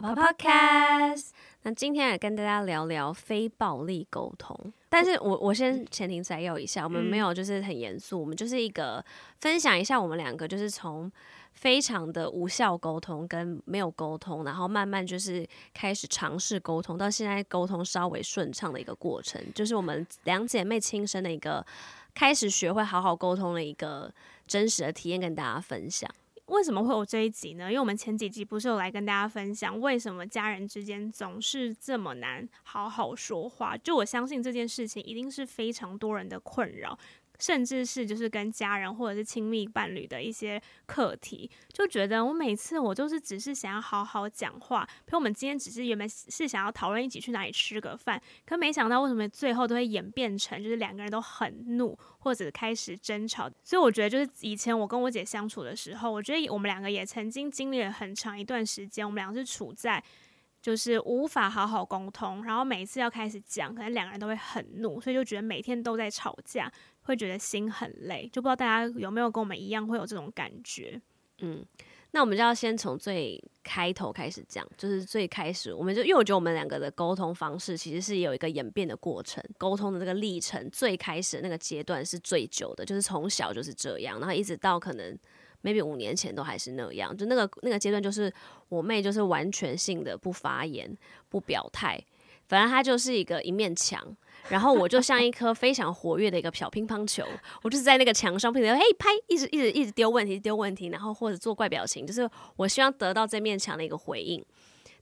跑跑 Podcast。那今天也跟大家聊聊非暴力沟通，但是我我先前提摘要一下，我们没有就是很严肃，我们就是一个分享一下我们两个就是从非常的无效沟通跟没有沟通，然后慢慢就是开始尝试沟通，到现在沟通稍微顺畅的一个过程，就是我们两姐妹亲身的一个开始学会好好沟通的一个真实的体验，跟大家分享。为什么会有这一集呢？因为我们前几集不是有来跟大家分享，为什么家人之间总是这么难好好说话？就我相信这件事情一定是非常多人的困扰。甚至是就是跟家人或者是亲密伴侣的一些课题，就觉得我每次我都是只是想要好好讲话，比如我们今天只是原本是想要讨论一起去哪里吃个饭，可没想到为什么最后都会演变成就是两个人都很怒或者开始争吵。所以我觉得就是以前我跟我姐相处的时候，我觉得我们两个也曾经经历了很长一段时间，我们两个是处在就是无法好好沟通，然后每次要开始讲，可能两个人都会很怒，所以就觉得每天都在吵架。会觉得心很累，就不知道大家有没有跟我们一样会有这种感觉。嗯，那我们就要先从最开头开始讲，就是最开始，我们就因为我觉得我们两个的沟通方式其实是有一个演变的过程，沟通的这个历程，最开始那个阶段是最久的，就是从小就是这样，然后一直到可能 maybe 五年前都还是那样，就那个那个阶段就是我妹就是完全性的不发言、不表态，反正她就是一个一面墙。然后我就像一颗非常活跃的一个小乒乓球，我就是在那个墙上，不停的嘿拍，一直一直一直丢问题，丢问题，然后或者做怪表情，就是我希望得到这面墙的一个回应。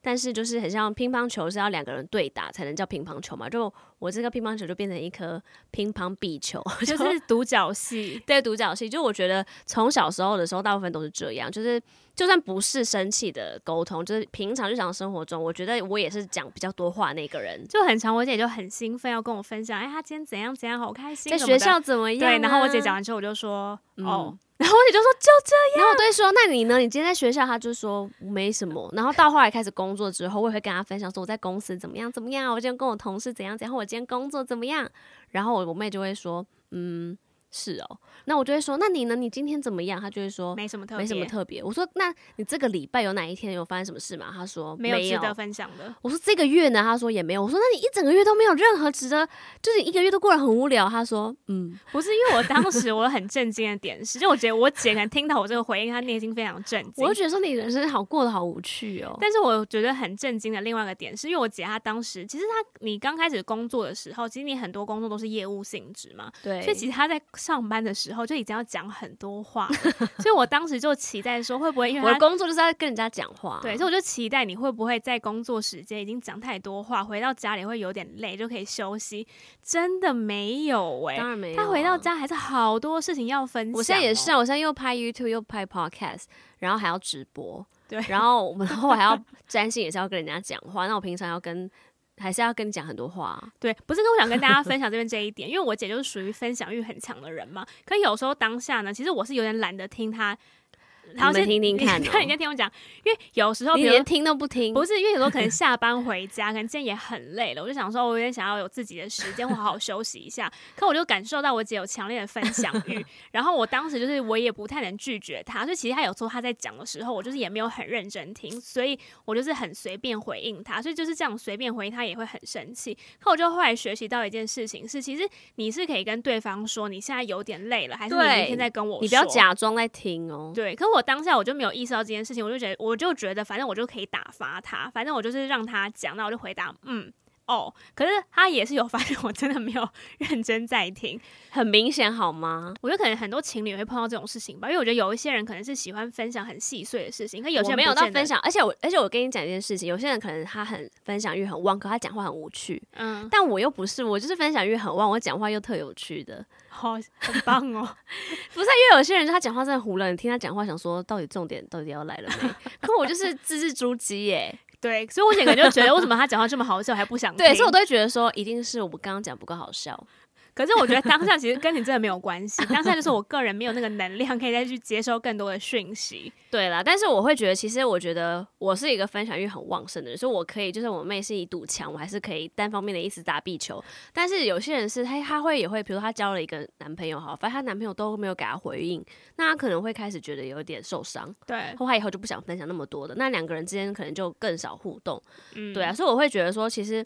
但是就是很像乒乓球是要两个人对打才能叫乒乓球嘛，就我这个乒乓球就变成一颗乒乓壁球，就是独角戏。对，独角戏。就我觉得从小时候的时候，大部分都是这样，就是就算不是生气的沟通，就是平常日常生活中，我觉得我也是讲比较多话那个人，就很常。我姐就很兴奋要跟我分享，哎，她今天怎样怎样，好开心，在学校怎么样啊？对，然后我姐讲完之后，我就说，嗯、哦。然后我姐就说就这样，然后我对说，那你呢？你今天在学校，他就说没什么。然后到后来开始工作之后，我也会跟他分享说我在公司怎么样怎么样，我今天跟我同事怎样怎样，我今天工作怎么样。然后我我妹就会说，嗯。是哦，那我就会说，那你呢？你今天怎么样？他就会说没什么特别，没什么特别。我说，那你这个礼拜有哪一天有发生什么事吗？他说没有值得分享的。我说这个月呢？他说也没有。我说那你一整个月都没有任何值得，就是一个月都过得很无聊。他说嗯，不是，因为我当时我很震惊的点是，就我觉得我姐可能听到我这个回应，她内心非常震惊。我就觉得说你人生好过得好无趣哦。但是我觉得很震惊的另外一个点是，因为我姐她当时其实她你刚开始工作的时候，其实你很多工作都是业务性质嘛，对，所以其实她在上班的时候。就已经要讲很多话，所以我当时就期待说，会不会因为 我的工作就是要跟人家讲话，对，所以我就期待你会不会在工作时间已经讲太多话，回到家里会有点累，就可以休息。真的没有哎、欸，当然没有。他回到家还是好多事情要分。我现在也是啊，我现在又拍 YouTube 又拍 Podcast，然后还要直播，对，然后我们后还要 占星，也是要跟人家讲话。那我平常要跟。还是要跟你讲很多话，对，不是跟我想跟大家分享这边这一点，因为我姐就是属于分享欲很强的人嘛。可有时候当下呢，其实我是有点懒得听她。他们听听看，看 你先听我讲，因为有时候你连听都不听，不是因为有时候可能下班回家，可能今天也很累了，我就想说，我有点想要有自己的时间，我好好休息一下。可我就感受到我姐有强烈的分享欲，然后我当时就是我也不太能拒绝她，所以其实她有时候她在讲的时候，我就是也没有很认真听，所以我就是很随便回应她，所以就是这样随便回应她也会很生气。可我就后来学习到一件事情是，其实你是可以跟对方说你现在有点累了，还是你明天再跟我说，你不要假装在听哦。对，可我我当下我就没有。意识到这件事情，我就觉得，我就觉得，反正我就可以打发他，反正我就是让他讲，那我就回答，嗯。哦，可是他也是有发现，我真的没有 认真在听，很明显好吗？我觉得可能很多情侣会碰到这种事情吧，因为我觉得有一些人可能是喜欢分享很细碎的事情，可有些人没有到分享，而且我而且我跟你讲一件事情，有些人可能他很分享欲很旺，可他讲话很无趣，嗯，但我又不是，我就是分享欲很旺，我讲话又特有趣的，好，很棒哦，不是因为有些人他讲话真的糊了，你听他讲话想说到底重点到底要来了没？可我就是字字珠玑耶。对，所以我整个就觉得，为什么他讲话这么好笑还不想听？对，所以我都会觉得说，一定是我们刚刚讲不够好笑。可是我觉得当下其实跟你真的没有关系，当下就是我个人没有那个能量可以再去接收更多的讯息。对啦，但是我会觉得，其实我觉得我是一个分享欲很旺盛的人，所以我可以，就是我妹是一堵墙，我还是可以单方面的一直打壁球。但是有些人是她，她会也会，比如说他交了一个男朋友，哈，发现她男朋友都没有给她回应，那她可能会开始觉得有点受伤，对，后来以后就不想分享那么多的，那两个人之间可能就更少互动，嗯，对啊，所以我会觉得说，其实。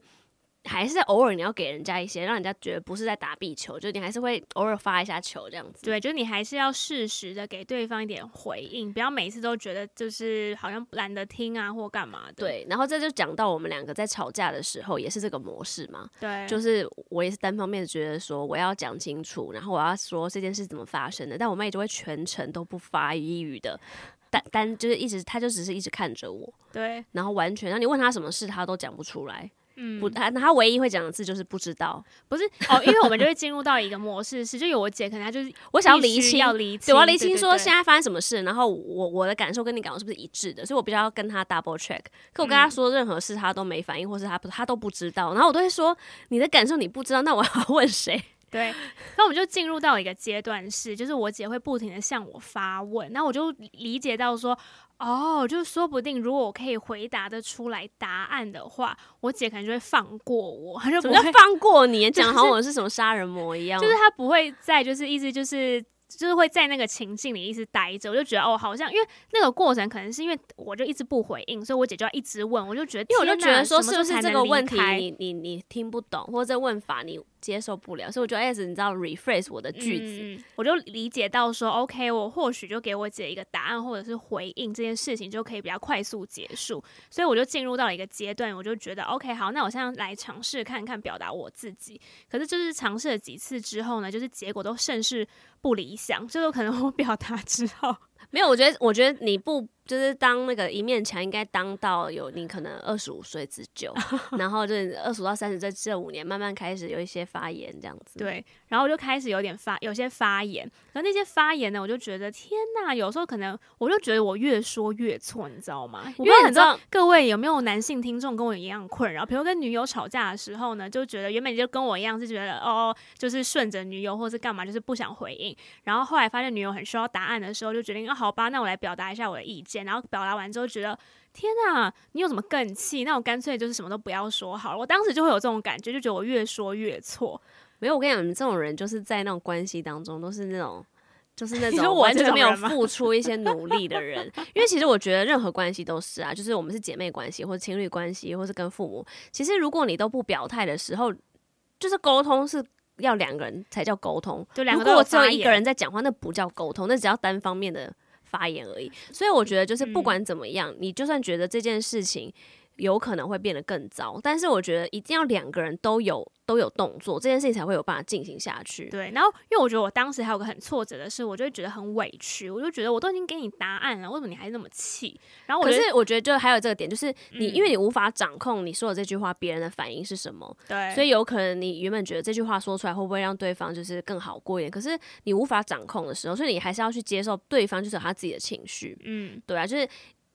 还是偶尔你要给人家一些，让人家觉得不是在打壁球，就你还是会偶尔发一下球这样子。对，就你还是要适时的给对方一点回应，不要每次都觉得就是好像懒得听啊或干嘛的。对，然后这就讲到我们两个在吵架的时候也是这个模式嘛。对，就是我也是单方面觉得说我要讲清楚，然后我要说这件事怎么发生的，但我妹就会全程都不发一语的，单单就是一直，她就只是一直看着我。对，然后完全，然后你问她什么事，她都讲不出来。嗯，不，他他唯一会讲的字就是不知道，不是哦，因为我们就会进入到一个模式，是就有我姐，可能她就是 我想要厘清，要厘清，对，我要厘清说现在发生什么事，然后我我的感受跟你感受是不是一致的，所以我比较要跟他 double check。可我跟他说任何事，他都没反应，或是他不他都不知道，然后我都会说你的感受你不知道，那我要 问谁？对，那我们就进入到一个阶段是，就是我姐会不停的向我发问，那我就理解到说。哦，就说不定如果我可以回答的出来答案的话，我姐可能就会放过我，她就不会放过你，讲好像我是什么杀人魔一样，就是她不会再就是一直就是。就是会在那个情境里一直待着，我就觉得哦，好像因为那个过程可能是因为我就一直不回应，所以我姐就要一直问，我就觉得，因为我就觉得说是不是这个问题你你你听不懂，或者问法你接受不了，所以我就一直你知道 rephrase 我的句子，嗯，我就理解到说 OK，我或许就给我姐一个答案或者是回应这件事情就可以比较快速结束，所以我就进入到了一个阶段，我就觉得 OK 好，那我现在来尝试看看表达我自己，可是就是尝试了几次之后呢，就是结果都甚是不理想，就有可能我表达之后没有，我觉得，我觉得你不。就是当那个一面墙，应该当到有你可能二十五岁之久，然后就二十五到三十这这五年，慢慢开始有一些发言这样子。对，然后我就开始有点发，有些发言，那那些发言呢，我就觉得天哪，有时候可能我就觉得我越说越错，你知道吗？因为很多各位有没有男性听众跟我一样困扰？比如跟女友吵架的时候呢，就觉得原本就跟我一样是觉得哦，就是顺着女友或是干嘛，就是不想回应，然后后来发现女友很需要答案的时候，就决定啊，好吧，那我来表达一下我的意见。然后表达完之后，觉得天哪，你有什么更气？那我干脆就是什么都不要说好了。我当时就会有这种感觉，就觉得我越说越错。没有，我跟你讲，你这种人就是在那种关系当中都是那种，就是那 种完全没有 付出一些努力的人。因为其实我觉得任何关系都是啊，就是我们是姐妹关系，或者情侣关系，或是跟父母。其实如果你都不表态的时候，就是沟通是要两个人才叫沟通。就两个如果只有一个人在讲话，那不叫沟通，那只要单方面的。发言而已，所以我觉得就是不管怎么样，嗯、你就算觉得这件事情有可能会变得更糟，但是我觉得一定要两个人都有都有动作，这件事情才会有办法进行下去。对，然后因为我觉得我当时还有个很挫折的事，我就会觉得很委屈，我就觉得我都已经给你答案了，为什么你还那么气？然后我可是我觉得就还有这个点，就是你、嗯、因为你无法掌控你说的这句话别人的反应是什么，对，所以有可能你原本觉得这句话说出来会不会让对方就是更好过一点，可是你无法掌控的时候，所以你还是要去接受对方就是有他自己的情绪，嗯，对啊，就是。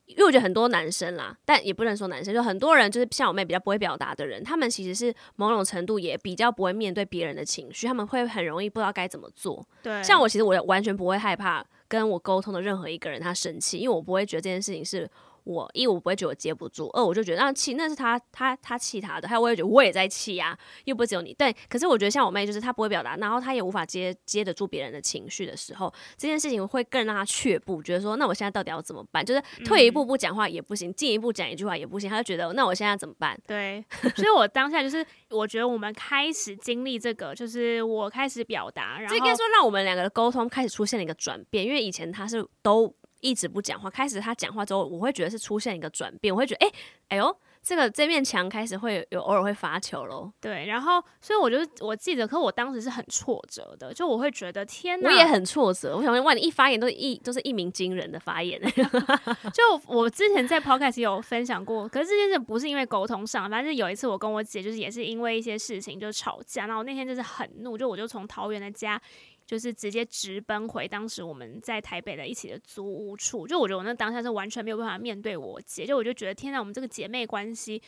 因为我觉得很多男生啦，但也不能说男生，就很多人就是像我妹比较不会表达的人，他们其实是某种程度也比较不会面对别人的情绪，他们会很容易不知道该怎么做。对，像我其实我完全不会害怕跟我沟通的任何一个人他生气，因为我不会觉得这件事情是。我一我不会觉得我接不住，二我就觉得那气那是他他他气他的，还有我也觉得我也在气呀，又不是只有你。对，可是我觉得像我妹，就是她不会表达，然后她也无法接接得住别人的情绪的时候，这件事情会更让她却步，觉得说那我现在到底要怎么办？就是退一步不讲话也不行，进一步讲一句话也不行，她就觉得那我现在怎么办？对，所以我当下就是我觉得我们开始经历这个，就是我开始表达，然后这应该说让我们两个的沟通开始出现了一个转变，因为以前他是都。一直不讲话，开始他讲话之后，我会觉得是出现一个转变，我会觉得，哎、欸，哎呦，这个这面墙开始会有，偶尔会发球喽。对，然后所以我就我记得，可我当时是很挫折的，就我会觉得天哪，我也很挫折。我想问，哇，你一发言都一都是一鸣惊人的发言。就我之前在 Podcast 有分享过，可是这件事不是因为沟通上，反正有一次我跟我姐就是也是因为一些事情就吵架，然后那天就是很怒，就我就从桃园的家。就是直接直奔回当时我们在台北的一起的租屋处，就我觉得我那当下是完全没有办法面对我姐，就我就觉得天呐，我们这个姐妹关系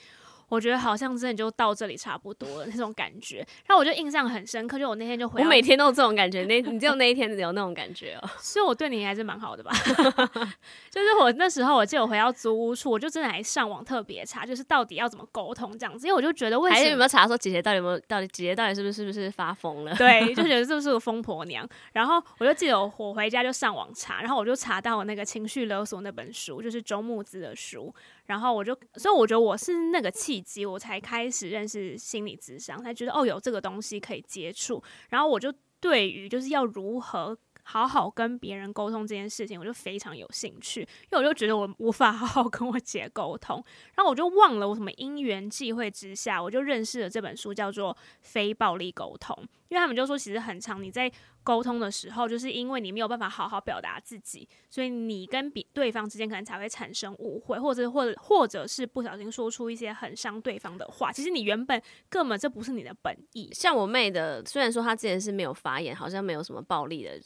我觉得好像真的就到这里差不多了那种感觉。然后我就印象很深刻，就我那天就回，我每天都有这种感觉，那你只有那一天有那种感觉哦。所以我对你还是蛮好的吧？就是我那时候我记得我回到租屋处，我就真的还上网特别查，就是到底要怎么沟通这样子，因为我就觉得为什么，还是有没有查说姐姐到底有没有到底姐姐到底是不是是不是发疯了？对，就觉得 是不是个疯婆娘。然后我就记得我我回家就上网查，然后我就查到了那个情绪勒索那本书，就是周木子的书。然后我就，所以我觉得我是那个契机，我才开始认识心理智商，才觉得哦，有这个东西可以接触。然后我就对于就是要如何好好跟别人沟通这件事情，我就非常有兴趣，因为我就觉得我无法 好好跟我姐沟通。然后我就忘了我什么因缘际会之下，我就认识了这本书，叫做《非暴力沟通》。因为他们就说，其实很长你在沟通的时候，就是因为你没有办法好好表达自己，所以你跟比对方之间可能才会产生误会，或者或者或者是不小心说出一些很伤对方的话。其实你原本根本这不是你的本意。像我妹的，虽然说她之前是没有发言，好像没有什么暴力的。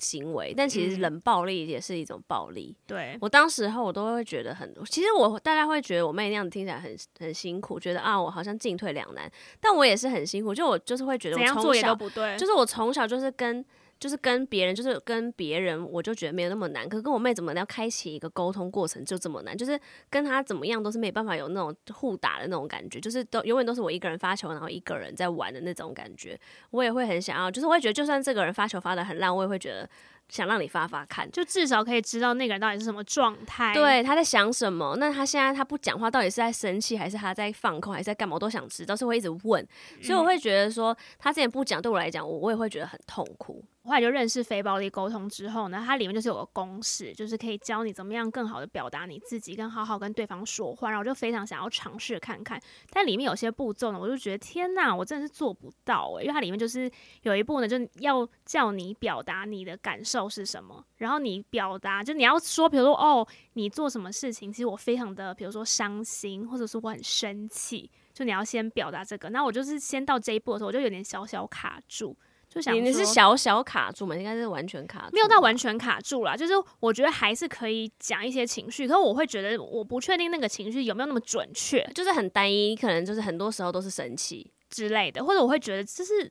行为，但其实冷暴力也是一种暴力。嗯、对，我当时候我都会觉得很，其实我大家会觉得我妹那样子听起来很很辛苦，觉得啊我好像进退两难，但我也是很辛苦，就我就是会觉得我从小怎样做也都不对，就是我从小就是跟。就是跟别人，就是跟别人，我就觉得没有那么难。可是跟我妹怎么要开启一个沟通过程就这么难？就是跟她怎么样都是没办法有那种互打的那种感觉，就是都永远都是我一个人发球，然后一个人在玩的那种感觉。我也会很想要，就是我会觉得，就算这个人发球发得很烂，我也会觉得想让你发发看，就至少可以知道那个人到底是什么状态，对，他在想什么。那他现在他不讲话，到底是在生气，还是他在放空，还是在干嘛？我都想知道，是会一直问。所以我会觉得说，他之前不讲，对我来讲，我我也会觉得很痛苦。后来就认识非暴力沟通之后呢，它里面就是有个公式，就是可以教你怎么样更好的表达你自己，跟好好跟对方说话。然后我就非常想要尝试看看，但里面有些步骤呢，我就觉得天哪，我真的是做不到诶，因为它里面就是有一步呢，就要叫你表达你的感受是什么，然后你表达就你要说，比如说哦，你做什么事情，其实我非常的，比如说伤心，或者说我很生气，就你要先表达这个。那我就是先到这一步的时候，我就有点小小卡住。就想你是小小卡住嘛？应该是完全卡住，没有到完全卡住啦。就是我觉得还是可以讲一些情绪，可是我会觉得我不确定那个情绪有没有那么准确，就是很单一，可能就是很多时候都是生气之类的，或者我会觉得就是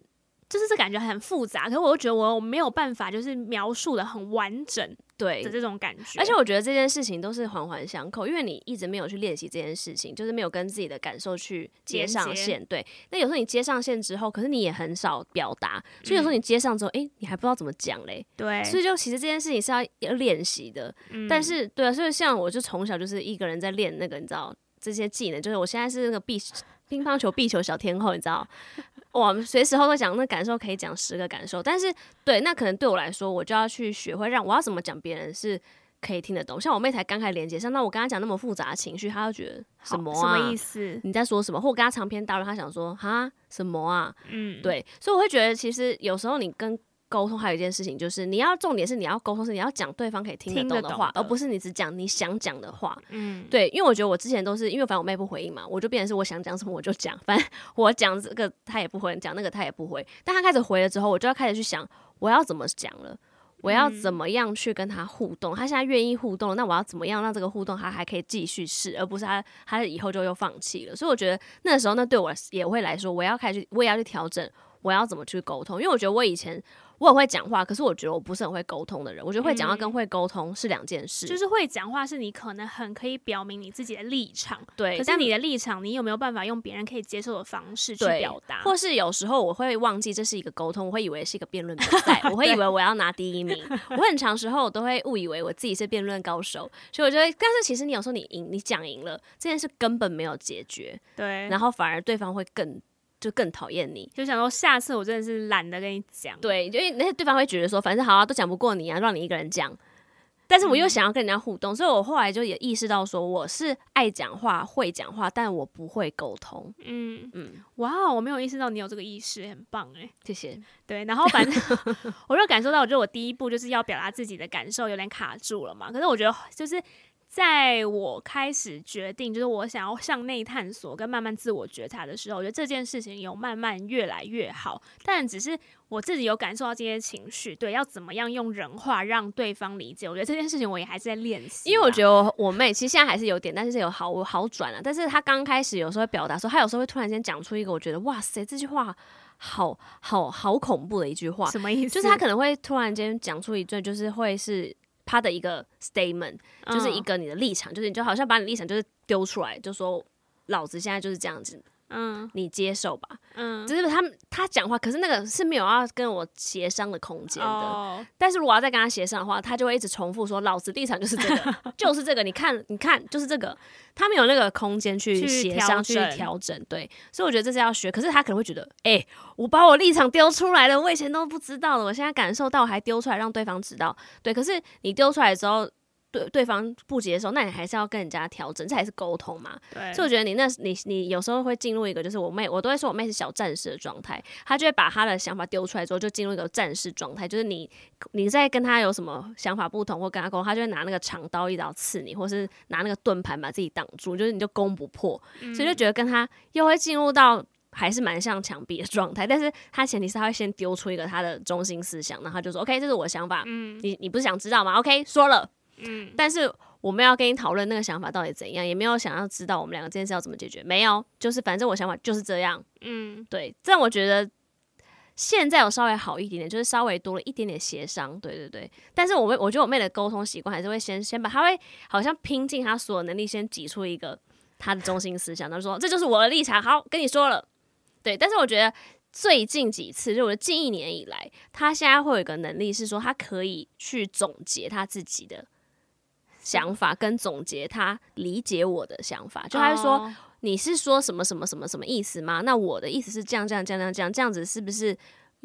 就是这感觉很复杂，可是我又觉得我没有办法就是描述的很完整。对的这种感觉，而且我觉得这件事情都是环环相扣，因为你一直没有去练习这件事情，就是没有跟自己的感受去接上线。对，那有时候你接上线之后，可是你也很少表达，所以有时候你接上之后，哎、嗯，你还不知道怎么讲嘞。对，所以就其实这件事情是要要练习的。嗯、但是，对啊，所以像我就从小就是一个人在练那个，你知道这些技能，就是我现在是那个壁乒乓球壁球小天后，你知道。我随时候都讲那感受，可以讲十个感受，但是对，那可能对我来说，我就要去学会让我要怎么讲别人是可以听得懂。像我妹才刚开始连接上，那我跟她讲那么复杂的情绪，她就觉得什么啊？什么意思？你在说什么？或我跟她长篇大论，她想说哈什么啊？嗯，对，所以我会觉得其实有时候你跟沟通还有一件事情，就是你要重点是你要沟通是你要讲对方可以听得懂的话，的而不是你只讲你想讲的话。嗯，对，因为我觉得我之前都是因为反正我妹不回应嘛，我就变成是我想讲什么我就讲，反正我讲这个她也不回，讲那个她也不回。但她开始回了之后，我就要开始去想我要怎么讲了，我要怎么样去跟她互动。她、嗯、现在愿意互动，那我要怎么样让这个互动她还可以继续试，而不是她她以后就又放弃了。所以我觉得那时候那对我也会来说，我要开始我也要去调整我要怎么去沟通，因为我觉得我以前。我很会讲话，可是我觉得我不是很会沟通的人。我觉得会讲话跟会沟通是两件事。嗯，就是会讲话是你可能很可以表明你自己的立场，对。可是你的立场，你有没有办法用别人可以接受的方式去表达？或是有时候我会忘记这是一个沟通，我会以为是一个辩论比赛，我会以为我要拿第一名。我很长时候我都会误以为我自己是辩论高手，所以我觉得，但是其实你有时候你赢，你讲赢了这件事根本没有解决，对。然后反而对方会更。就更讨厌你，就想说下次我真的是懒得跟你讲。对，因为那些对方会觉得说，反正好啊，都讲不过你啊，让你一个人讲。但是我又想要跟人家互动，嗯、所以我后来就也意识到说，我是爱讲话、会讲话，但我不会沟通。嗯嗯，哇，我没有意识到你有这个意识，很棒哎，谢谢。对，然后反正 我就感受到，我觉得我第一步就是要表达自己的感受，有点卡住了嘛。可是我觉得就是。在我开始决定，就是我想要向内探索跟慢慢自我觉察的时候，我觉得这件事情有慢慢越来越好。但只是我自己有感受到这些情绪，对，要怎么样用人话让对方理解？我觉得这件事情我也还是在练习。因为我觉得我我妹其实现在还是有点，但是是有好好转了。但是她刚开始有时候会表达说，她有时候会突然间讲出一个我觉得哇塞，这句话好好好恐怖的一句话。什么意思？就是她可能会突然间讲出一句，就是会是。他的一个 statement 就是一个你的立场，嗯、就是你就好像把你立场就是丢出来，就说老子现在就是这样子。嗯，你接受吧。嗯，只是他他讲话，可是那个是没有要跟我协商的空间的。哦、但是如果要再跟他协商的话，他就会一直重复说：“老子立场就是这个，就是这个。”你看，你看，就是这个。他没有那个空间去协商、去调整。对，所以我觉得这是要学。可是他可能会觉得：“哎、欸，我把我立场丢出来了，我以前都不知道的，我现在感受到，还丢出来让对方知道。”对，可是你丢出来之后。对对方不接受，那你还是要跟人家调整，这还是沟通嘛？对，所以我觉得你那，你你有时候会进入一个，就是我妹，我都会说我妹是小战士的状态，她就会把她的想法丢出来之后，就进入一个战士状态，就是你你在跟她有什么想法不同或跟她沟通，她就会拿那个长刀一刀刺你，或是拿那个盾牌把自己挡住，就是你就攻不破，嗯、所以就觉得跟她又会进入到还是蛮像墙壁的状态，但是她前提是她会先丢出一个她的中心思想，然后她就说 OK，这是我的想法，嗯，你你不是想知道吗？OK，说了。嗯，但是我没有跟你讨论那个想法到底怎样，也没有想要知道我们两个这件事要怎么解决，没有，就是反正我想法就是这样。嗯，对，这样我觉得现在有稍微好一点点，就是稍微多了一点点协商。对对对，但是我妹，我觉得我妹的沟通习惯还是会先先把，她会好像拼尽她所有能力，先挤出一个她的中心思想，她说这就是我的立场，好，跟你说了。对，但是我觉得最近几次，就我的近一年以来，她现在会有一个能力是说，她可以去总结她自己的。想法跟总结，他理解我的想法，就他会说，你是说什么什么什么什么意思吗？那我的意思是这样这样这样这样这样，这样子是不是？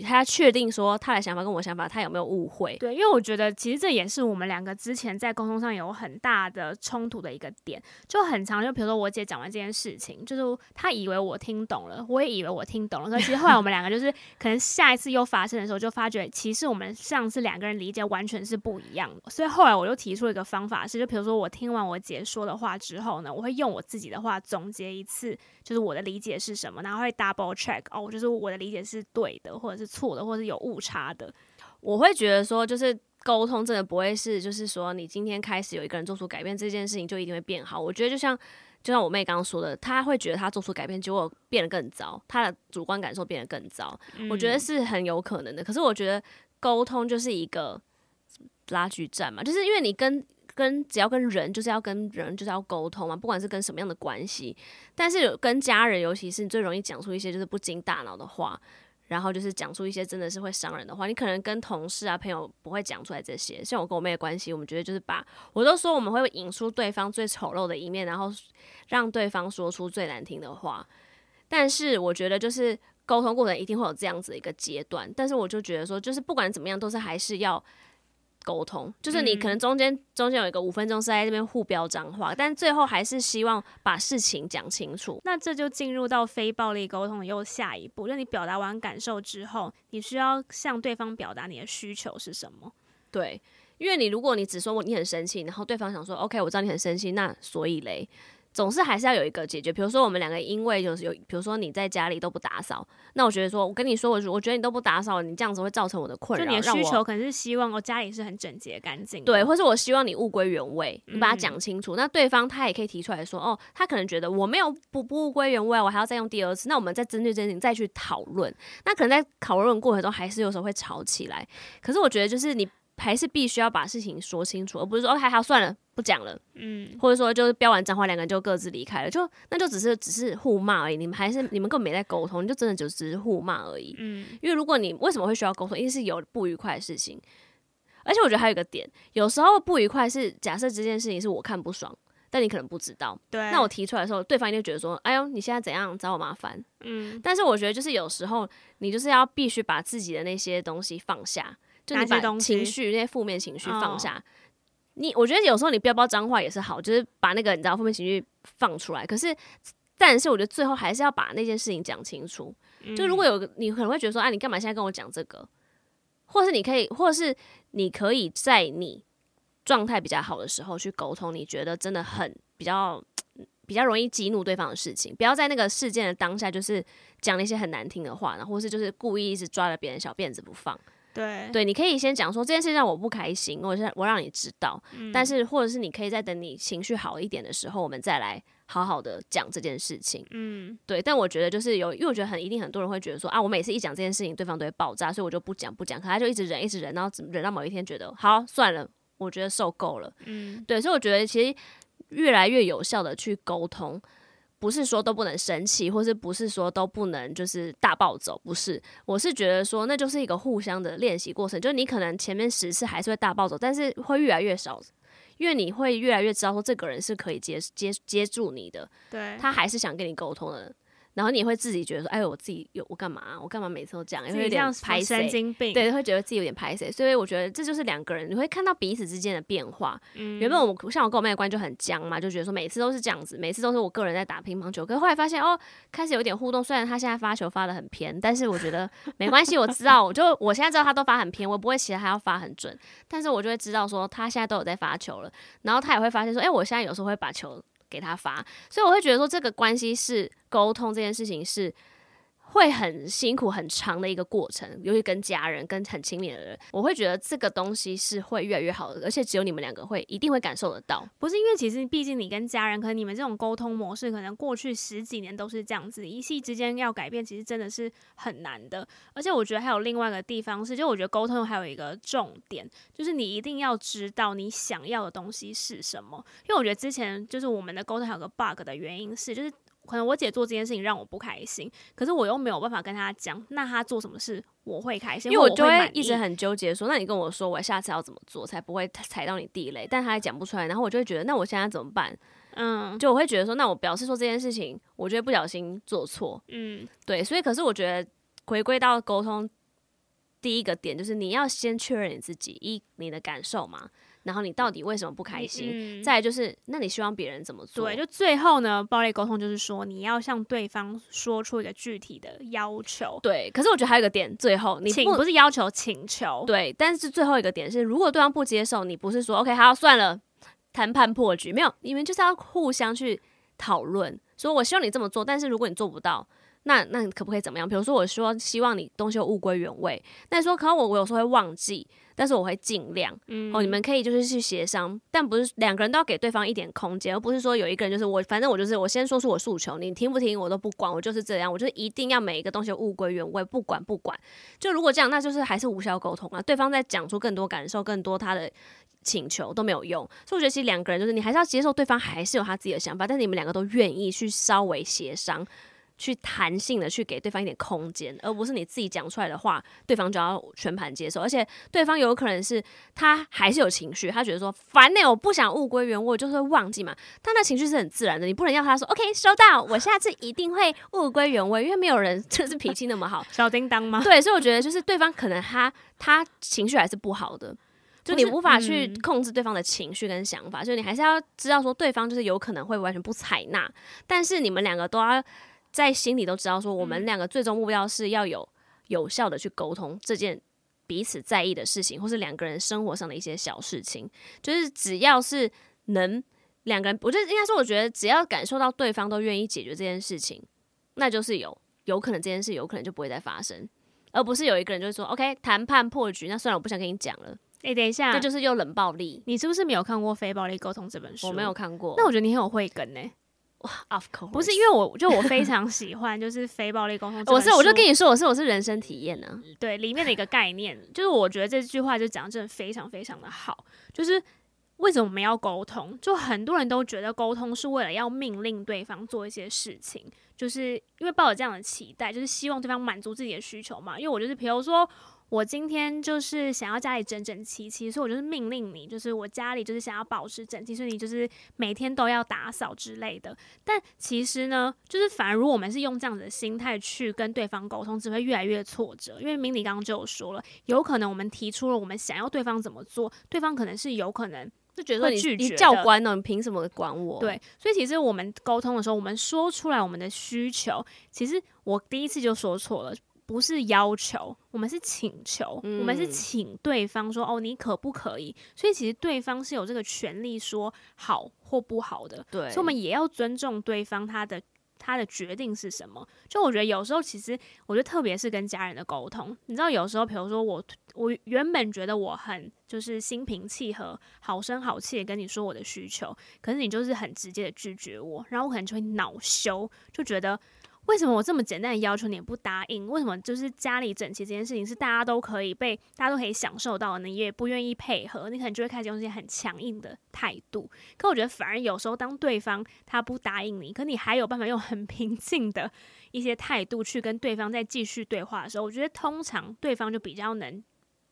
他确定说他的想法跟我想法，他有没有误会？对，因为我觉得其实这也是我们两个之前在沟通上有很大的冲突的一个点，就很长，就比如说我姐讲完这件事情，就是她以为我听懂了，我也以为我听懂了，可是其实后来我们两个就是 可能下一次又发生的时候，就发觉其实我们上次两个人理解完全是不一样的，所以后来我就提出一个方法是，就比如说我听完我姐说的话之后呢，我会用我自己的话总结一次，就是我的理解是什么，然后会 double check 哦，就是我的理解是对的，或者是。错的，或者是有误差的，我会觉得说，就是沟通真的不会是，就是说你今天开始有一个人做出改变，这件事情就一定会变好。我觉得就像就像我妹刚刚说的，她会觉得她做出改变，结果变得更糟，她的主观感受变得更糟，嗯、我觉得是很有可能的。可是我觉得沟通就是一个拉锯战嘛，就是因为你跟跟只要跟人，就是要跟人就是要沟通嘛，不管是跟什么样的关系，但是有跟家人，尤其是你最容易讲出一些就是不经大脑的话。然后就是讲出一些真的是会伤人的话，你可能跟同事啊朋友不会讲出来这些。像我跟我妹的关系，我们觉得就是把我都说我们会引出对方最丑陋的一面，然后让对方说出最难听的话。但是我觉得就是沟通过程一定会有这样子一个阶段，但是我就觉得说，就是不管怎么样，都是还是要。沟通就是你可能中间、嗯、中间有一个五分钟是在这边互飙脏话，但最后还是希望把事情讲清楚。那这就进入到非暴力沟通的又下一步，就你表达完感受之后，你需要向对方表达你的需求是什么？对，因为你如果你只说我你很生气，然后对方想说 OK，我知道你很生气，那所以嘞。总是还是要有一个解决，比如说我们两个因为就是有，比如说你在家里都不打扫，那我觉得说，我跟你说，我我觉得你都不打扫，你这样子会造成我的困扰。就你的需求可能是希望我家里是很整洁干净，对，或是我希望你物归原位，你把它讲清楚。嗯、那对方他也可以提出来说，哦，他可能觉得我没有不不物归原位，我还要再用第二次，那我们再针对这件事情再去讨论。那可能在讨论过程中还是有时候会吵起来，可是我觉得就是你。还是必须要把事情说清楚，而不是说哦还好算了不讲了，嗯，或者说就是飙完脏话两个人就各自离开了，就那就只是只是互骂而已。你们还是你们根本没在沟通，你就真的就只是互骂而已。嗯，因为如果你为什么会需要沟通，一定是有不愉快的事情。而且我觉得还有一个点，有时候不愉快是假设这件事情是我看不爽，但你可能不知道。对，那我提出来的时候，对方一定觉得说，哎呦你现在怎样找我麻烦？嗯，但是我觉得就是有时候你就是要必须把自己的那些东西放下。就你把情绪那些负面情绪放下，你我觉得有时候你飙飙脏话也是好，就是把那个你知道负面情绪放出来。可是，但是我觉得最后还是要把那件事情讲清楚。就如果有你可能会觉得说，啊，你干嘛现在跟我讲这个？或是你可以，或者是你可以在你状态比较好的时候去沟通，你觉得真的很比较比较容易激怒对方的事情，不要在那个事件的当下就是讲那些很难听的话，然后或是就是故意一直抓着别人小辫子不放。对对，你可以先讲说这件事让我不开心，我让我让你知道，嗯、但是或者是你可以在等你情绪好一点的时候，我们再来好好的讲这件事情。嗯，对。但我觉得就是有，因为我觉得很一定很多人会觉得说啊，我每次一讲这件事情，对方都会爆炸，所以我就不讲不讲。可他就一直忍一直忍，然后忍到某一天觉得好算了，我觉得受够了。嗯，对。所以我觉得其实越来越有效的去沟通。不是说都不能生气，或是不是说都不能就是大暴走，不是。我是觉得说，那就是一个互相的练习过程。就你可能前面十次还是会大暴走，但是会越来越少，因为你会越来越知道说这个人是可以接接接住你的，对，他还是想跟你沟通的。然后你也会自己觉得说，哎，我自己有我干嘛、啊？我干嘛每次都这样？因为有点排神经病，对，会觉得自己有点排谁。所以我觉得这就是两个人，你会看到彼此之间的变化。嗯、原本我像我跟我妹的关系就很僵嘛，就觉得说每次都是这样子，每次都是我个人在打乒乓球。可是后来发现哦，开始有点互动。虽然他现在发球发的很偏，但是我觉得没关系。我知道，我就我现在知道他都发很偏，我不会期待他要发很准。但是我就会知道说他现在都有在发球了，然后他也会发现说，哎，我现在有时候会把球。给他发，所以我会觉得说，这个关系是沟通这件事情是会很辛苦、很长的一个过程，尤其跟家人、跟很亲密的人，我会觉得这个东西是会越来越好的，而且只有你们两个会一定会感受得到。不是因为其实毕竟你跟家人，可能你们这种沟通模式，可能过去十几年都是这样子，一夕之间要改变，其实真的是很难的。而且我觉得还有另外一个地方是，就我觉得沟通还有一个重点，就是你一定要知道你想要的东西是什么。因为我觉得之前就是我们的沟通还有个 bug 的原因是，就是。可能我姐做这件事情让我不开心，可是我又没有办法跟她讲，那她做什么事我会开心，因为我就会一直很纠结说，那你跟我说，我下次要怎么做才不会踩到你地雷？但她还讲不出来，然后我就会觉得，那我现在怎么办？嗯，就我会觉得说，那我表示说这件事情，我觉得不小心做错，嗯，对，所以可是我觉得回归到沟通，第一个点就是你要先确认你自己一你的感受嘛。然后你到底为什么不开心？嗯、再来就是，那你希望别人怎么做？对，就最后呢，暴力沟通就是说，你要向对方说出一个具体的要求。对，可是我觉得还有一个点，最后你不请不是要求，请求。对，但是最后一个点是，如果对方不接受，你不是说 OK 好算了，谈判破局没有？你们就是要互相去讨论，说我希望你这么做，但是如果你做不到。那那可不可以怎么样？比如说，我说希望你东西物归原位，那你说可能我我有时候会忘记，但是我会尽量。嗯，哦，你们可以就是去协商，但不是两个人都要给对方一点空间，而不是说有一个人就是我，反正我就是我先说出我诉求，你听不听我都不管，我就是这样，我就一定要每一个东西物归原位，不管不管。就如果这样，那就是还是无效沟通啊，对方在讲出更多感受、更多他的请求都没有用。所以我觉得其实两个人就是你还是要接受对方还是有他自己的想法，但是你们两个都愿意去稍微协商。去弹性的去给对方一点空间，而不是你自己讲出来的话，对方就要全盘接受。而且对方有可能是他还是有情绪，他觉得说烦呢、欸，我不想物归原位，就是会忘记嘛。但那情绪是很自然的，你不能要他说 OK 收到，我下次一定会物归原位，因为没有人就是脾气那么好，小叮当吗？对，所以我觉得就是对方可能他他情绪还是不好的，就你无法去控制对方的情绪跟想法，就、嗯、你还是要知道说对方就是有可能会完全不采纳，但是你们两个都要。在心里都知道，说我们两个最终目标是要有有效的去沟通这件彼此在意的事情，或是两个人生活上的一些小事情。就是只要是能两个人，我觉得应该说，我觉得只要感受到对方都愿意解决这件事情，那就是有有可能这件事有可能就不会再发生，而不是有一个人就是说 OK 谈判破局，那算了，我不想跟你讲了。哎、欸，等一下，这就是又冷暴力。你是不是没有看过《非暴力沟通》这本书？我没有看过。那我觉得你很有慧根呢、欸。Of course. 不是因为我就我非常喜欢就是非暴力沟通，我是我就跟你说我是我是人生体验呢、啊，对里面的一个概念，就是我觉得这句话就讲的真的非常非常的好，就是为什么我们要沟通？就很多人都觉得沟通是为了要命令对方做一些事情，就是因为抱有这样的期待，就是希望对方满足自己的需求嘛。因为我就是比如说。我今天就是想要家里整整齐齐，所以我就是命令你，就是我家里就是想要保持整齐，所以你就是每天都要打扫之类的。但其实呢，就是反而如果我们是用这样子的心态去跟对方沟通，只会越来越挫折。因为明理刚刚就有说了，有可能我们提出了我们想要对方怎么做，对方可能是有可能就觉得你教官呢，你凭什么管我？对，所以其实我们沟通的时候，我们说出来我们的需求，其实我第一次就说错了。不是要求，我们是请求，嗯、我们是请对方说哦，你可不可以？所以其实对方是有这个权利说好或不好的，对，所以我们也要尊重对方他的。他的决定是什么？就我觉得有时候，其实我觉得特别是跟家人的沟通，你知道，有时候，比如说我，我原本觉得我很就是心平气和、好声好气的跟你说我的需求，可是你就是很直接的拒绝我，然后我可能就会恼羞，就觉得。为什么我这么简单的要求你也不答应？为什么就是家里整齐这件事情是大家都可以被大家都可以享受到的，你也不愿意配合？你可能就会开始用一些很强硬的态度。可我觉得反而有时候当对方他不答应你，可你还有办法用很平静的一些态度去跟对方再继续对话的时候，我觉得通常对方就比较能。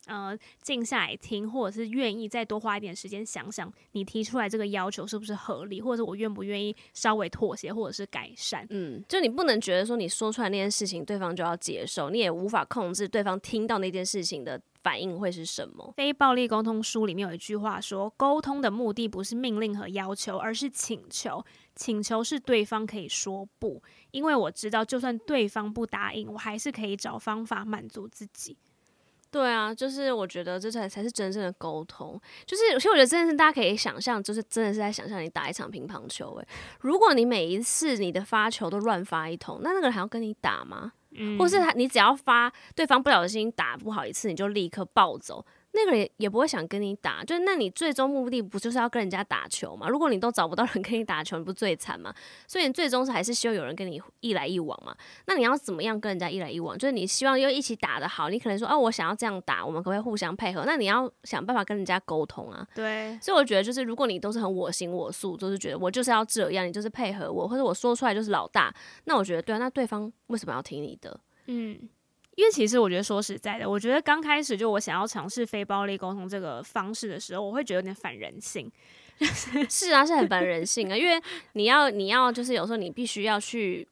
呃，静下来听，或者是愿意再多花一点时间想想，你提出来这个要求是不是合理，或者我愿不愿意稍微妥协或者是改善。嗯，就你不能觉得说你说出来那件事情，对方就要接受，你也无法控制对方听到那件事情的反应会是什么。非暴力沟通书里面有一句话说，沟通的目的不是命令和要求，而是请求。请求是对方可以说不，因为我知道，就算对方不答应，我还是可以找方法满足自己。对啊，就是我觉得这才才是真正的沟通。就是其实我觉得真的是大家可以想象，就是真的是在想象你打一场乒乓球。诶，如果你每一次你的发球都乱发一通，那那个人还要跟你打吗？嗯，或是他你只要发对方不小心打不好一次，你就立刻暴走。那个人也不会想跟你打，就是那你最终目的不就是要跟人家打球吗？如果你都找不到人跟你打球，你不最惨吗？所以你最终是还是希望有人跟你一来一往嘛。那你要怎么样跟人家一来一往？就是你希望又一起打得好，你可能说哦，我想要这样打，我们可不可以互相配合？那你要想办法跟人家沟通啊。对，所以我觉得就是如果你都是很我行我素，就是觉得我就是要这样，你就是配合我，或者我说出来就是老大，那我觉得对啊，那对方为什么要听你的？嗯。因为其实我觉得说实在的，我觉得刚开始就我想要尝试非暴力沟通这个方式的时候，我会觉得有点反人性。是啊，是很反人性啊，因为你要你要就是有时候你必须要去。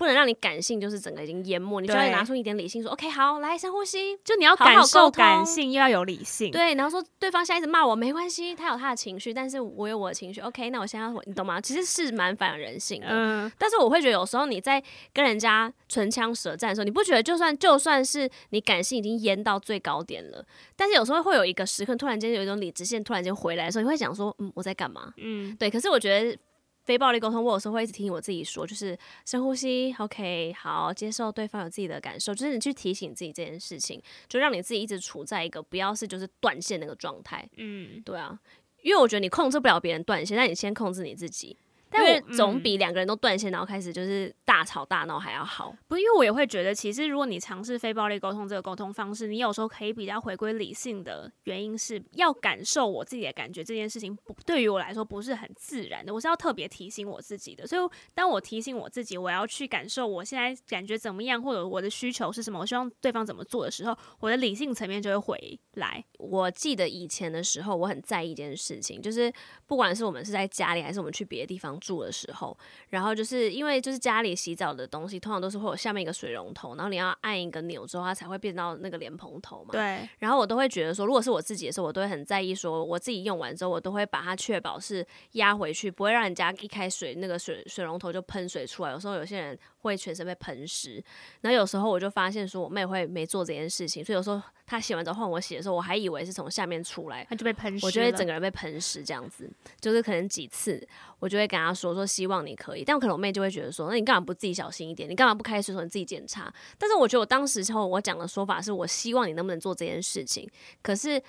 不能让你感性就是整个已经淹没，你就要拿出一点理性说，OK 好，来深呼吸，就你要感受感性，又要有理性，对，然后说对方现在一直骂我没关系，他有他的情绪，但是我有我的情绪，OK，那我现在你懂吗？其实是蛮反人性的，嗯，但是我会觉得有时候你在跟人家唇枪舌战的时候，你不觉得就算就算是你感性已经淹到最高点了，但是有时候会有一个时刻，突然间有一种理智线突然间回来的时候，你会想说，嗯，我在干嘛？嗯，对，可是我觉得。非暴力沟通，我有时候会一直提醒我自己说，就是深呼吸，OK，好，接受对方有自己的感受，就是你去提醒自己这件事情，就让你自己一直处在一个不要是就是断线那个状态。嗯，对啊，因为我觉得你控制不了别人断线，那你先控制你自己。但是总比两个人都断线，然后开始就是大吵大闹还要好。不是，因为我也会觉得，其实如果你尝试非暴力沟通这个沟通方式，你有时候可以比较回归理性的原因是要感受我自己的感觉。这件事情不对于我来说不是很自然的，我是要特别提醒我自己的。所以当我提醒我自己，我要去感受我现在感觉怎么样，或者我的需求是什么，我希望对方怎么做的时候，我的理性层面就会回来。我记得以前的时候，我很在意一件事情，就是不管是我们是在家里，还是我们去别的地方。住的时候，然后就是因为就是家里洗澡的东西，通常都是会有下面一个水龙头，然后你要按一个钮之后，它才会变到那个莲蓬头嘛。对。然后我都会觉得说，如果是我自己的时候，我都会很在意说，我自己用完之后，我都会把它确保是压回去，不会让人家一开水那个水水龙头就喷水出来。有时候有些人会全身被喷湿，然后有时候我就发现说我妹会没做这件事情，所以有时候她洗完澡换我洗的时候，我还以为是从下面出来，她就被喷湿，我就会整个人被喷湿这样子，就是可能几次我就会跟她说说希望你可以，但可能我妹就会觉得说，那你干嘛不自己小心一点？你干嘛不开水的时候你自己检查？但是我觉得我当时之后我讲的说法是我希望你能不能做这件事情，可是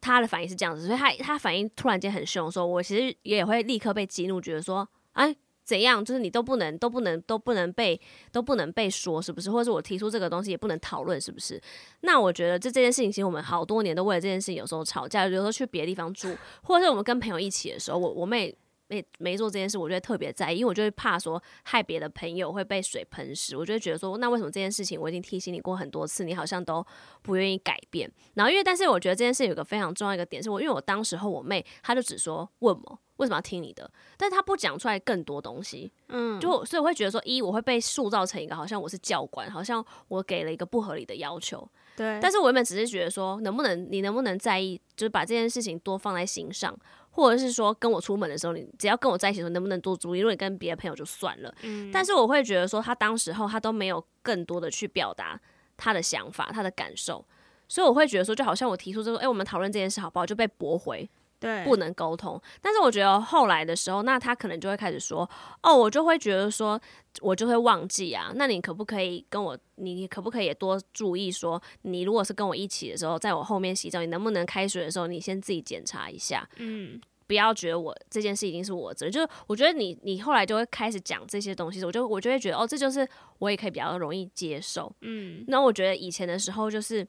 她的反应是这样子，所以她她反应突然间很凶，说我其实也会立刻被激怒，觉得说，哎。怎样？就是你都不能，都不能，都不能被，都不能被说，是不是？或者我提出这个东西也不能讨论，是不是？那我觉得这这件事情，其实我们好多年都为了这件事情，有时候吵架，有时候去别的地方住，或者是我们跟朋友一起的时候，我我妹没没做这件事，我觉得特别在意，因为我就会怕说害别的朋友会被水喷湿，我就会觉得说，那为什么这件事情我已经提醒你过很多次，你好像都不愿意改变？然后因为，但是我觉得这件事有个非常重要一个点，是我因为我当时候我妹，她就只说问我。为什么要听你的？但是他不讲出来更多东西，嗯，就所以我会觉得说，一我会被塑造成一个好像我是教官，好像我给了一个不合理的要求，对。但是我原本只是觉得说，能不能你能不能在意，就是把这件事情多放在心上，或者是说跟我出门的时候，你只要跟我在一起的时候，能不能多注意？如果你跟别的朋友就算了，嗯。但是我会觉得说，他当时候他都没有更多的去表达他的想法、他的感受，所以我会觉得说，就好像我提出这个，哎、欸，我们讨论这件事好不好，就被驳回。对，不能沟通。但是我觉得后来的时候，那他可能就会开始说：“哦，我就会觉得说，我就会忘记啊。那你可不可以跟我？你可不可以也多注意说，你如果是跟我一起的时候，在我后面洗澡，你能不能开水的时候，你先自己检查一下？嗯，不要觉得我这件事已经是我责任。就是我觉得你，你后来就会开始讲这些东西，我就我就会觉得，哦，这就是我也可以比较容易接受。嗯，那我觉得以前的时候，就是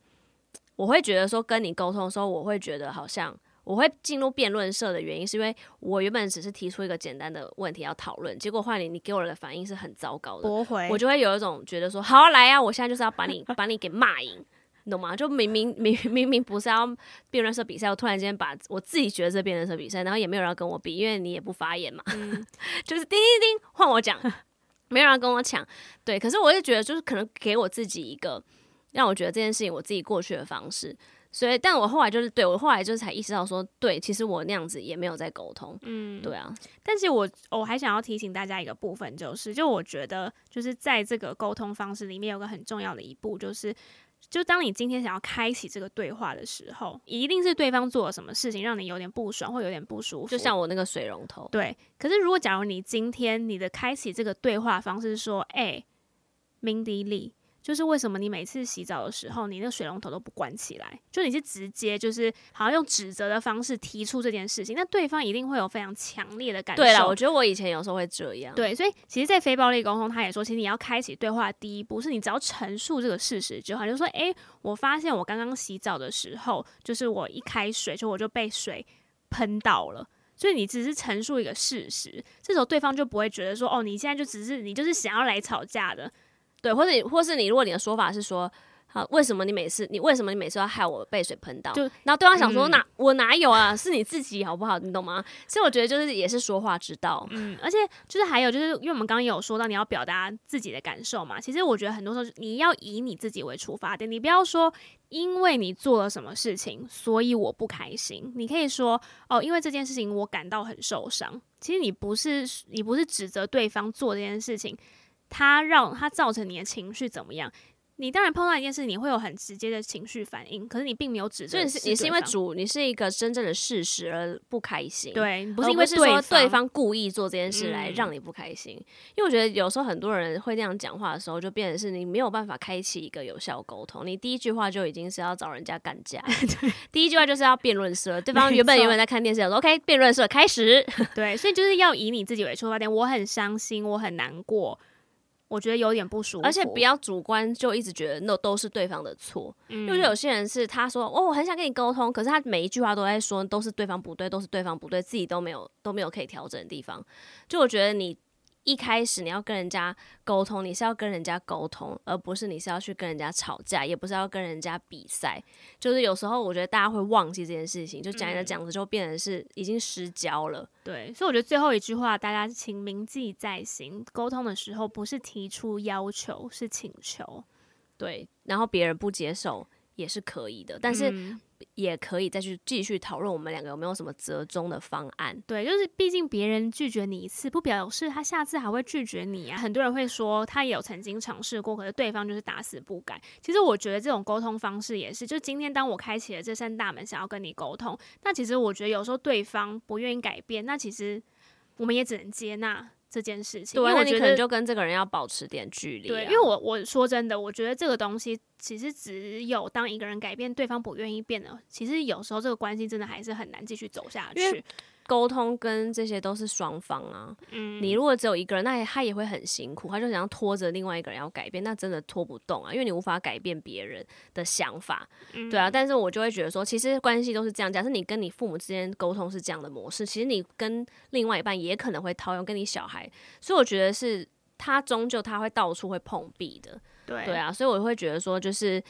我会觉得说，跟你沟通的时候，我会觉得好像。我会进入辩论社的原因，是因为我原本只是提出一个简单的问题要讨论，结果换你，你给我的反应是很糟糕的，驳回我就会有一种觉得说，好来啊，我现在就是要把你 把你给骂赢，你懂吗？就明明明明明不是要辩论社比赛，我突然间把我自己觉得是辩论社比赛，然后也没有人要跟我比，因为你也不发言嘛，嗯、就是叮叮叮换我讲，没有人要跟我抢，对，可是我就觉得就是可能给我自己一个让我觉得这件事情我自己过去的方式。所以，但我后来就是对我后来就是才意识到说，对，其实我那样子也没有在沟通，嗯，对啊。但是我我还想要提醒大家一个部分，就是，就我觉得，就是在这个沟通方式里面有个很重要的一步，就是，就当你今天想要开启这个对话的时候，一定是对方做了什么事情让你有点不爽或有点不舒服，就像我那个水龙头。对。可是如果假如你今天你的开启这个对话方式是说，哎、欸，Mindy Lee。就是为什么你每次洗澡的时候，你那个水龙头都不关起来？就你是直接就是好像用指责的方式提出这件事情，那对方一定会有非常强烈的感受。对了，我觉得我以前有时候会这样。对，所以其实，在非暴力沟通，他也说，其实你要开启对话的第一步是你只要陈述这个事实就好，就说，诶，我发现我刚刚洗澡的时候，就是我一开水就我就被水喷到了。所以你只是陈述一个事实，这时候对方就不会觉得说，哦，你现在就只是你就是想要来吵架的。对，或者或是你，如果你的说法是说，好，为什么你每次你为什么你每次要害我被水喷到？就然后对方想说，哪、嗯、我哪有啊？是你自己好不好？你懂吗？所以我觉得就是也是说话之道。嗯，而且就是还有就是，因为我们刚刚有说到你要表达自己的感受嘛。其实我觉得很多时候你要以你自己为出发点，你不要说因为你做了什么事情，所以我不开心。你可以说哦，因为这件事情我感到很受伤。其实你不是你不是指责对方做这件事情。他让他造成你的情绪怎么样？你当然碰到一件事，你会有很直接的情绪反应，可是你并没有指责。所以你是因为主，你是一个真正的事实而不开心。对，不是因为是说对方故意做这件事来让你不开心。嗯、因为我觉得有时候很多人会这样讲话的时候，就变成是你没有办法开启一个有效沟通。你第一句话就已经是要找人家干架，第一句话就是要辩论社。对方原本原本在看电视，说 OK，辩论社开始。对，所以就是要以你自己为出发点。我很伤心，我很难过。我觉得有点不舒服，而且不要主观，就一直觉得那都是对方的错。嗯，因为有些人是他说哦，我很想跟你沟通，可是他每一句话都在说都是对方不对，都是对方不对，自己都没有都没有可以调整的地方。就我觉得你。一开始你要跟人家沟通，你是要跟人家沟通，而不是你是要去跟人家吵架，也不是要跟人家比赛。就是有时候我觉得大家会忘记这件事情，就讲着讲着就变成是已经失焦了。嗯。对，所以我觉得最后一句话，大家请铭记在心：沟通的时候不是提出要求，是请求。对，然后别人不接受也是可以的，但是。也可以再去继续讨论我们两个有没有什么折中的方案。对，就是毕竟别人拒绝你一次，不表示他下次还会拒绝你啊。很多人会说他也有曾经尝试过，可是对方就是打死不改。其实我觉得这种沟通方式也是，就今天当我开启了这扇大门，想要跟你沟通，那其实我觉得有时候对方不愿意改变，那其实我们也只能接纳。这件事情，对，因为那你可能就跟这个人要保持点距离啊。对，因为我我说真的，我觉得这个东西其实只有当一个人改变，对方不愿意变了，其实有时候这个关系真的还是很难继续走下去。沟通跟这些都是双方啊，嗯，你如果只有一个人，那他也会很辛苦，他就想要拖着另外一个人要改变，那真的拖不动啊，因为你无法改变别人的想法，嗯、对啊。但是我就会觉得说，其实关系都是这样，假设你跟你父母之间沟通是这样的模式，其实你跟另外一半也可能会套用跟你小孩，所以我觉得是他终究他会到处会碰壁的，对对啊，所以我会觉得说就是。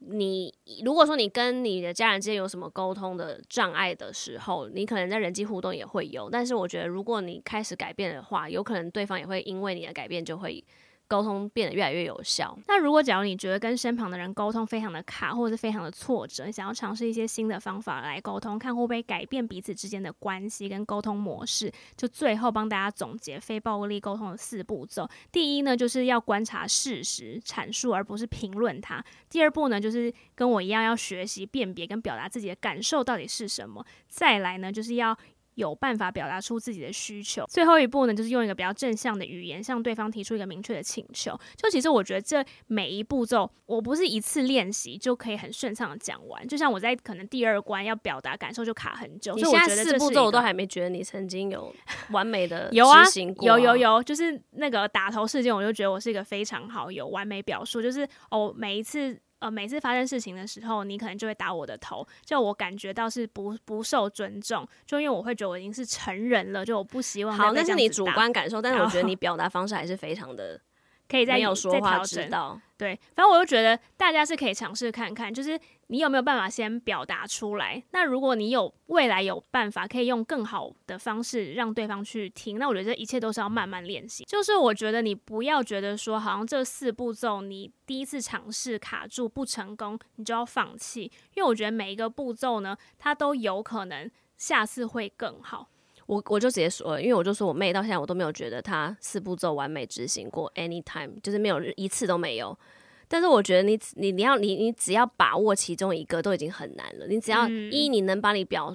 你如果说你跟你的家人之间有什么沟通的障碍的时候，你可能在人际互动也会有。但是我觉得，如果你开始改变的话，有可能对方也会因为你的改变就会沟通变得越来越有效。那如果假如你觉得跟身旁的人沟通非常的卡，或者是非常的挫折，你想要尝试一些新的方法来沟通，看会不会改变彼此之间的关系跟沟通模式，就最后帮大家总结非暴力沟通的四步骤。第一呢，就是要观察事实阐述，而不是评论它。第二步呢，就是跟我一样要学习辨别跟表达自己的感受到底是什么。再来呢，就是要。有办法表达出自己的需求。最后一步呢，就是用一个比较正向的语言向对方提出一个明确的请求。就其实我觉得这每一步骤，我不是一次练习就可以很顺畅的讲完。就像我在可能第二关要表达感受就卡很久。你现在四步骤我都还没觉得你曾经有完美的 有啊，执行过啊，有有有，就是那个打头事件，我就觉得我是一个非常好有完美表述，就是哦每一次。呃，每次发生事情的时候，你可能就会打我的头，就我感觉到是不不受尊重，就因为我会觉得我已经是成人了，就我不希望。好，那是你主观感受，但是我觉得你表达方式还是非常的可以在有说话之道。对，反正我就觉得大家是可以尝试看看，就是你有没有办法先表达出来。那如果你有未来有办法可以用更好的方式让对方去听，那我觉得这一切都是要慢慢练习。就是我觉得你不要觉得说好像这四步骤你第一次尝试卡住不成功，你就要放弃，因为我觉得每一个步骤呢，它都有可能下次会更好。我我就直接说了，因为我就说我妹到现在我都没有觉得她四步骤完美执行过，anytime 就是没有一次都没有。但是我觉得你你你要你你只要把握其中一个都已经很难了。你只要、嗯、一你能把你表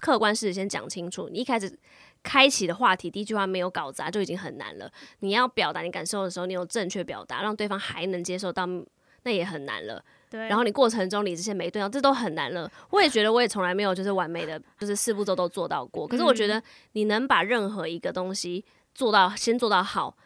客观事实先讲清楚，你一开始开启的话题第一句话没有搞砸就已经很难了。你要表达你感受的时候，你有正确表达，让对方还能接受到，那也很难了。对，然后你过程中你这些没对到，这都很难了。我也觉得，我也从来没有就是完美的，就是四步骤都做到过。可是我觉得，你能把任何一个东西做到，先做到好，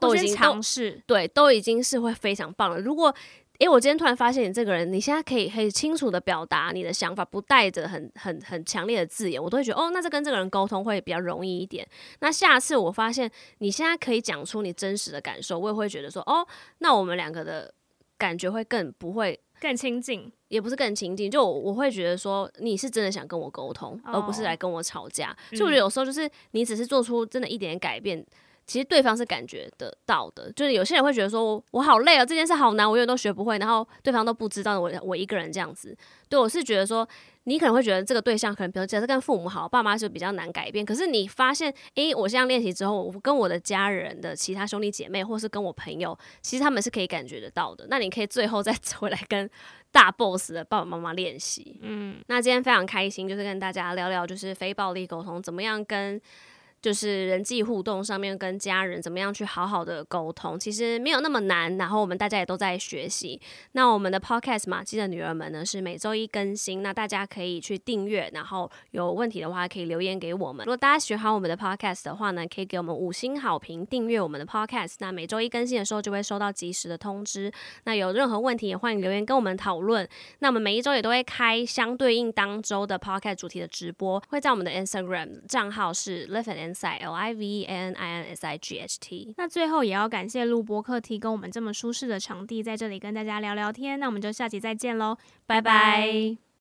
都已经尝试，对，都已经是会非常棒了。如果，诶，我今天突然发现你这个人，你现在可以很清楚的表达你的想法，不带着很很很强烈的字眼，我都会觉得，哦，那这跟这个人沟通会比较容易一点。那下次我发现你现在可以讲出你真实的感受，我也会觉得说，哦，那我们两个的感觉会更不会。更亲近，也不是更亲近，就我，我会觉得说你是真的想跟我沟通，哦，而不是来跟我吵架。所以我觉得有时候就是你只是做出真的一点点改变。其实对方是感觉得到的，就是有些人会觉得说我我好累啊，这件事好难，我永远都学不会，然后对方都不知道我我一个人这样子。对，我是觉得说，你可能会觉得这个对象可能比如假设跟父母好，爸妈就比较难改变。可是你发现，诶，我这样练习之后，我跟我的家人的其他兄弟姐妹，或是跟我朋友，其实他们是可以感觉得到的。那你可以最后再 回来跟大 boss 的爸爸妈妈练习。嗯，那今天非常开心，就是跟大家聊聊，就是非暴力沟通怎么样跟。就是人际互动上面跟家人怎么样去好好的沟通，其实没有那么难。然后我们大家也都在学习。那我们的 Podcast 玛姬的女儿们呢，是每周一更新，那大家可以去订阅。然后有问题的话可以留言给我们。如果大家喜欢我们的 Podcast 的话呢，可以给我们五星好评，订阅我们的 Podcast。那每周一更新的时候就会收到及时的通知。那有任何问题也欢迎留言跟我们讨论。那我们每一周也都会开相对应当周的 Podcast 主题的直播，会在我们的 Instagram 账号是 Live and L I V E N I N S I G H T。那最后也要感谢录播客提供我们这么舒适的场地，在这里跟大家聊聊天。那我们就下集再见喽，拜拜。